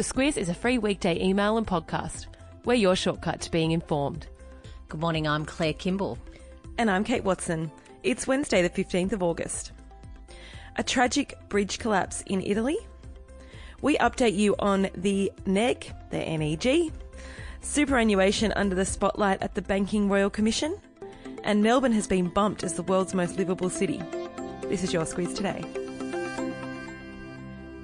The Squiz is a free weekday email and podcast. We're your shortcut to being informed. Good morning, I'm Claire Kimball. And I'm Kate Watson. It's Wednesday, the 15th of August. A tragic bridge collapse in Italy. We update you on the NEG, the NEG, superannuation under the spotlight at the Banking Royal Commission, and Melbourne has been bumped as the world's most livable city. This is your Squiz today.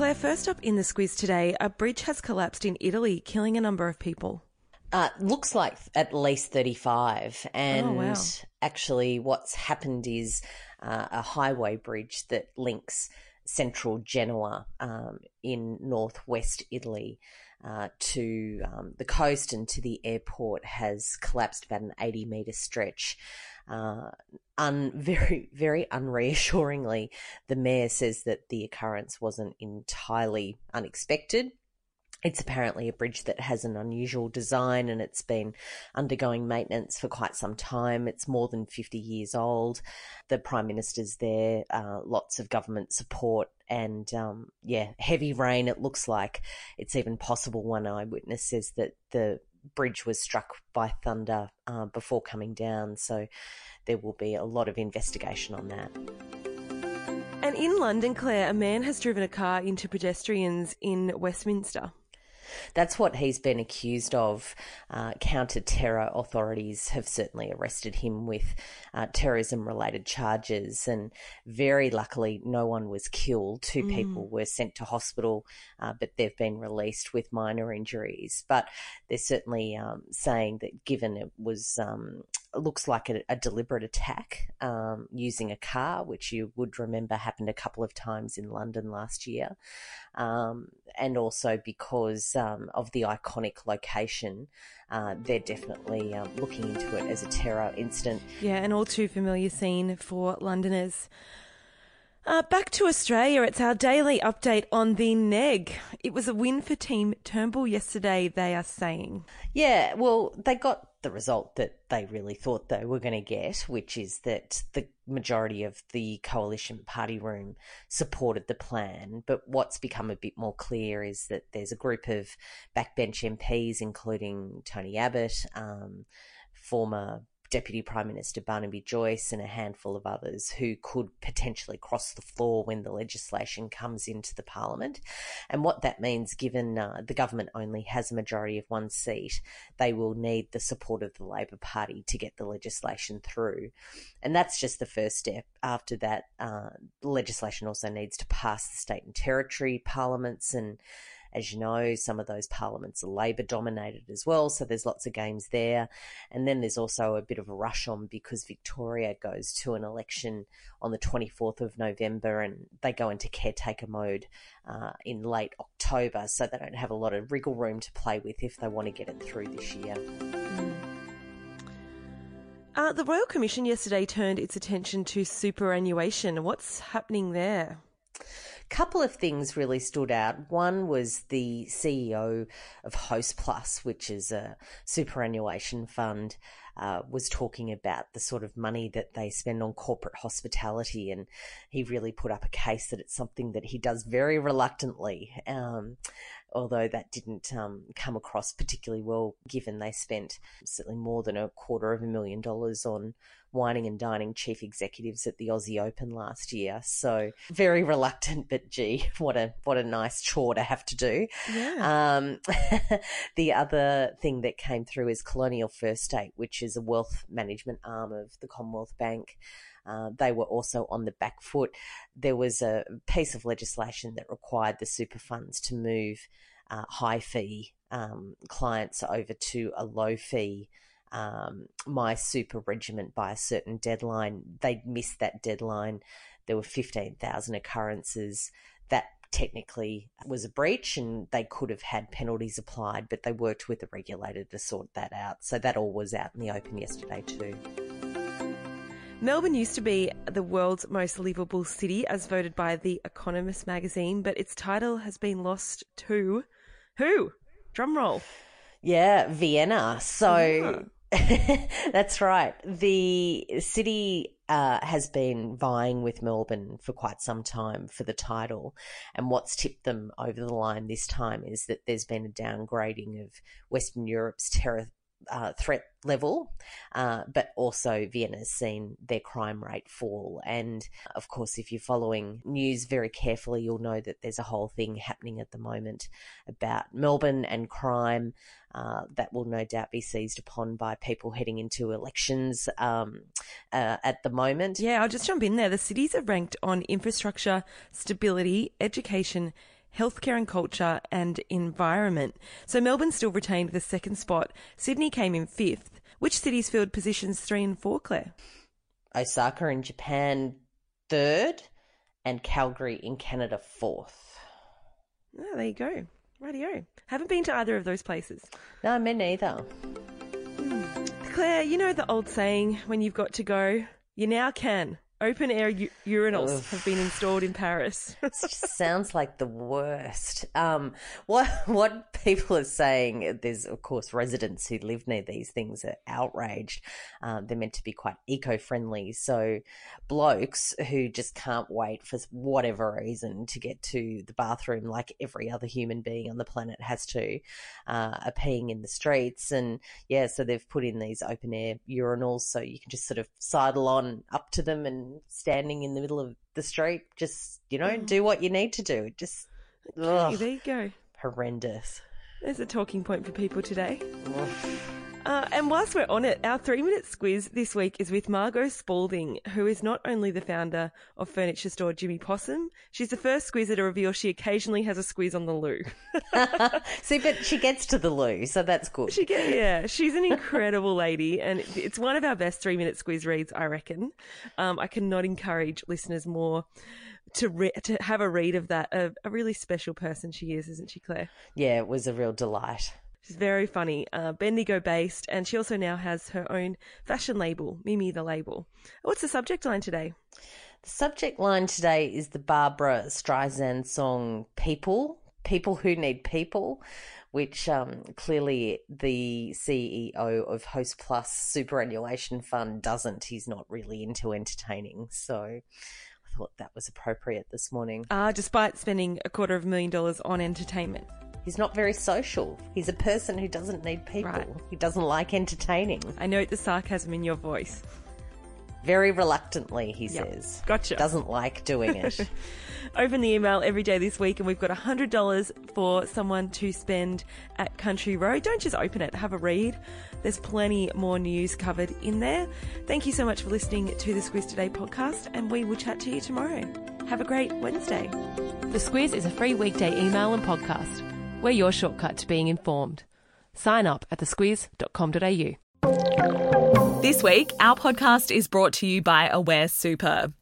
Claire, first up in the squiz today, a bridge has collapsed in Italy, killing a number of people. Uh, looks like at least 35. And Oh, wow. actually, what's happened is uh, a highway bridge that links central Genoa um, in northwest Italy uh, to um, the coast and to the airport has collapsed about an 80 metre stretch. Uh, un, very, very unreassuringly, the mayor says that the occurrence wasn't entirely unexpected. It's apparently a bridge that has an unusual design and it's been undergoing maintenance for quite some time. It's more than 50 years old. The Prime Minister's there, uh, lots of government support, and um, yeah, heavy rain. It looks like it's even possible. One eyewitness says that the bridge was struck by thunder uh, before coming down, so there will be a lot of investigation on that. And in London, Claire, a man has driven a car into pedestrians in Westminster. That's what he's been accused of. Uh, Counter terror authorities have certainly arrested him with uh, terrorism related charges, and very luckily, no one was killed. Two people were sent to hospital, uh, but they've been released with minor injuries. But they're certainly um, saying that given it was. Um, looks like a, a deliberate attack um, using a car, which you would remember happened a couple of times in London last year, um, and also because um, of the iconic location, uh, they're definitely um, looking into it as a terror incident. Yeah, an all too familiar scene for Londoners. Uh, back to Australia, it's our daily update on the NEG. It was a win for Team Turnbull yesterday, they are saying. Yeah, well, they got the result that they really thought they were going to get, which is that the majority of the coalition party room supported the plan. But what's become a bit more clear is that there's a group of backbench MPs, including Tony Abbott, um, former Deputy Prime Minister Barnaby Joyce, and a handful of others who could potentially cross the floor when the legislation comes into the Parliament. And what that means, given uh, the government only has a majority of one seat, they will need the support of the Labor Party to get the legislation through. And that's just the first step. After that, uh, legislation also needs to pass the state and territory parliaments and as you know, some of those parliaments are Labor dominated as well, so there's lots of games there. And then there's also a bit of a rush on because Victoria goes to an election on the 24th of November and they go into caretaker mode uh, in late October, so they don't have a lot of wriggle room to play with if they want to get it through this year. Uh, the Royal Commission yesterday turned its attention to superannuation. What's happening there? Couple of things really stood out. One was the CEO of Host Plus, which is a superannuation fund, uh, was talking about the sort of money that they spend on corporate hospitality, and he really put up a case that it's something that he does very reluctantly. Um, although that didn't um, come across particularly well, given they spent certainly more than a quarter of a million dollars on wining and dining chief executives at the Aussie Open last year. So very reluctant, but gee, what a what a nice chore to have to do. Yeah. Um, the other thing that came through is Colonial First State, which is a wealth management arm of the Commonwealth Bank. Uh, they were also on the back foot. There was a piece of legislation that required the super funds to move uh, high fee um, clients over to a low fee um, my super regiment by a certain deadline. They missed that deadline. There were 15,000 occurrences. That technically was a breach and they could have had penalties applied, but they worked with the regulator to sort that out. So that all was out in the open yesterday, too. Melbourne used to be the world's most livable city as voted by The Economist magazine, but its title has been lost to who? Drum roll. Yeah, Vienna. So that's right. The city uh, has been vying with Melbourne for quite some time for the title. And what's tipped them over the line this time is that there's been a downgrading of Western Europe's terror uh, threat level, uh, but also Vienna's seen their crime rate fall. And of course, if you're following news very carefully, you'll know that there's a whole thing happening at the moment about Melbourne and crime. Uh, that will no doubt be seized upon by people heading into elections um, uh, at the moment. Yeah, I'll just jump in there. The cities are ranked on infrastructure, stability, education, healthcare and culture, and environment. So Melbourne still retained the second spot. Sydney came in fifth. Which cities filled positions three and four, Claire? Osaka in Japan third, and Calgary in Canada fourth. Oh, there you go. Radio. Haven't been to either of those places. No, me neither. Hmm. Claire, you know the old saying, when you've got to go, you now can. Open air u- urinals Ugh. have been installed in Paris. Sounds like the worst. Um, what what people are saying, there's of course residents who live near these things are outraged. Um, they're meant to be quite eco-friendly, so blokes who just can't wait for whatever reason to get to the bathroom, like every other human being on the planet has to, uh, are peeing in the streets, and yeah, so they've put in these open air urinals, so you can just sort of sidle on up to them and standing in the middle of the street, just you know, mm. do what you need to do. Just Okay, ugh, there you go. horrendous. There's a talking point for people today. Uh, and whilst we're on it, our three minute squiz this week is with Margot Spalding, who is not only the founder of furniture store Jimmy Possum, she's the first squizzer to reveal she occasionally has a squiz on the loo. See, but she gets to the loo, so that's good. She get, yeah, she's an incredible lady, and it's one of our best three minute squiz reads, I reckon. Um, I cannot encourage listeners more to re- to have a read of that. A, a really special person she is, isn't she, Claire? Yeah, it was a real delight. She's very funny, uh, Bendigo based, and she also now has her own fashion label, Mimi the Label. What's the subject line today? The subject line today is the Barbra Streisand song "People," people who need people, which um, clearly the CEO of Host Plus Superannuation Fund doesn't. He's not really into entertaining, so I thought that was appropriate this morning. Uh, despite spending a quarter of a million dollars on entertainment. He's not very social. He's a person who doesn't need people. Right. He doesn't like entertaining. I note the sarcasm in your voice. Very reluctantly, he Yep. says. Gotcha. Doesn't like doing it. Open the email every day this week, and we've got $100 for someone to spend at Country Road. Don't just open it, have a read. There's plenty more news covered in there. Thank you so much for listening to the Squiz Today podcast, and we will chat to you tomorrow. Have a great Wednesday. The Squiz is a free weekday email and podcast. We're your shortcut to being informed. Sign up at thesquiz.com.au. This week, our podcast is brought to you by Aware Super.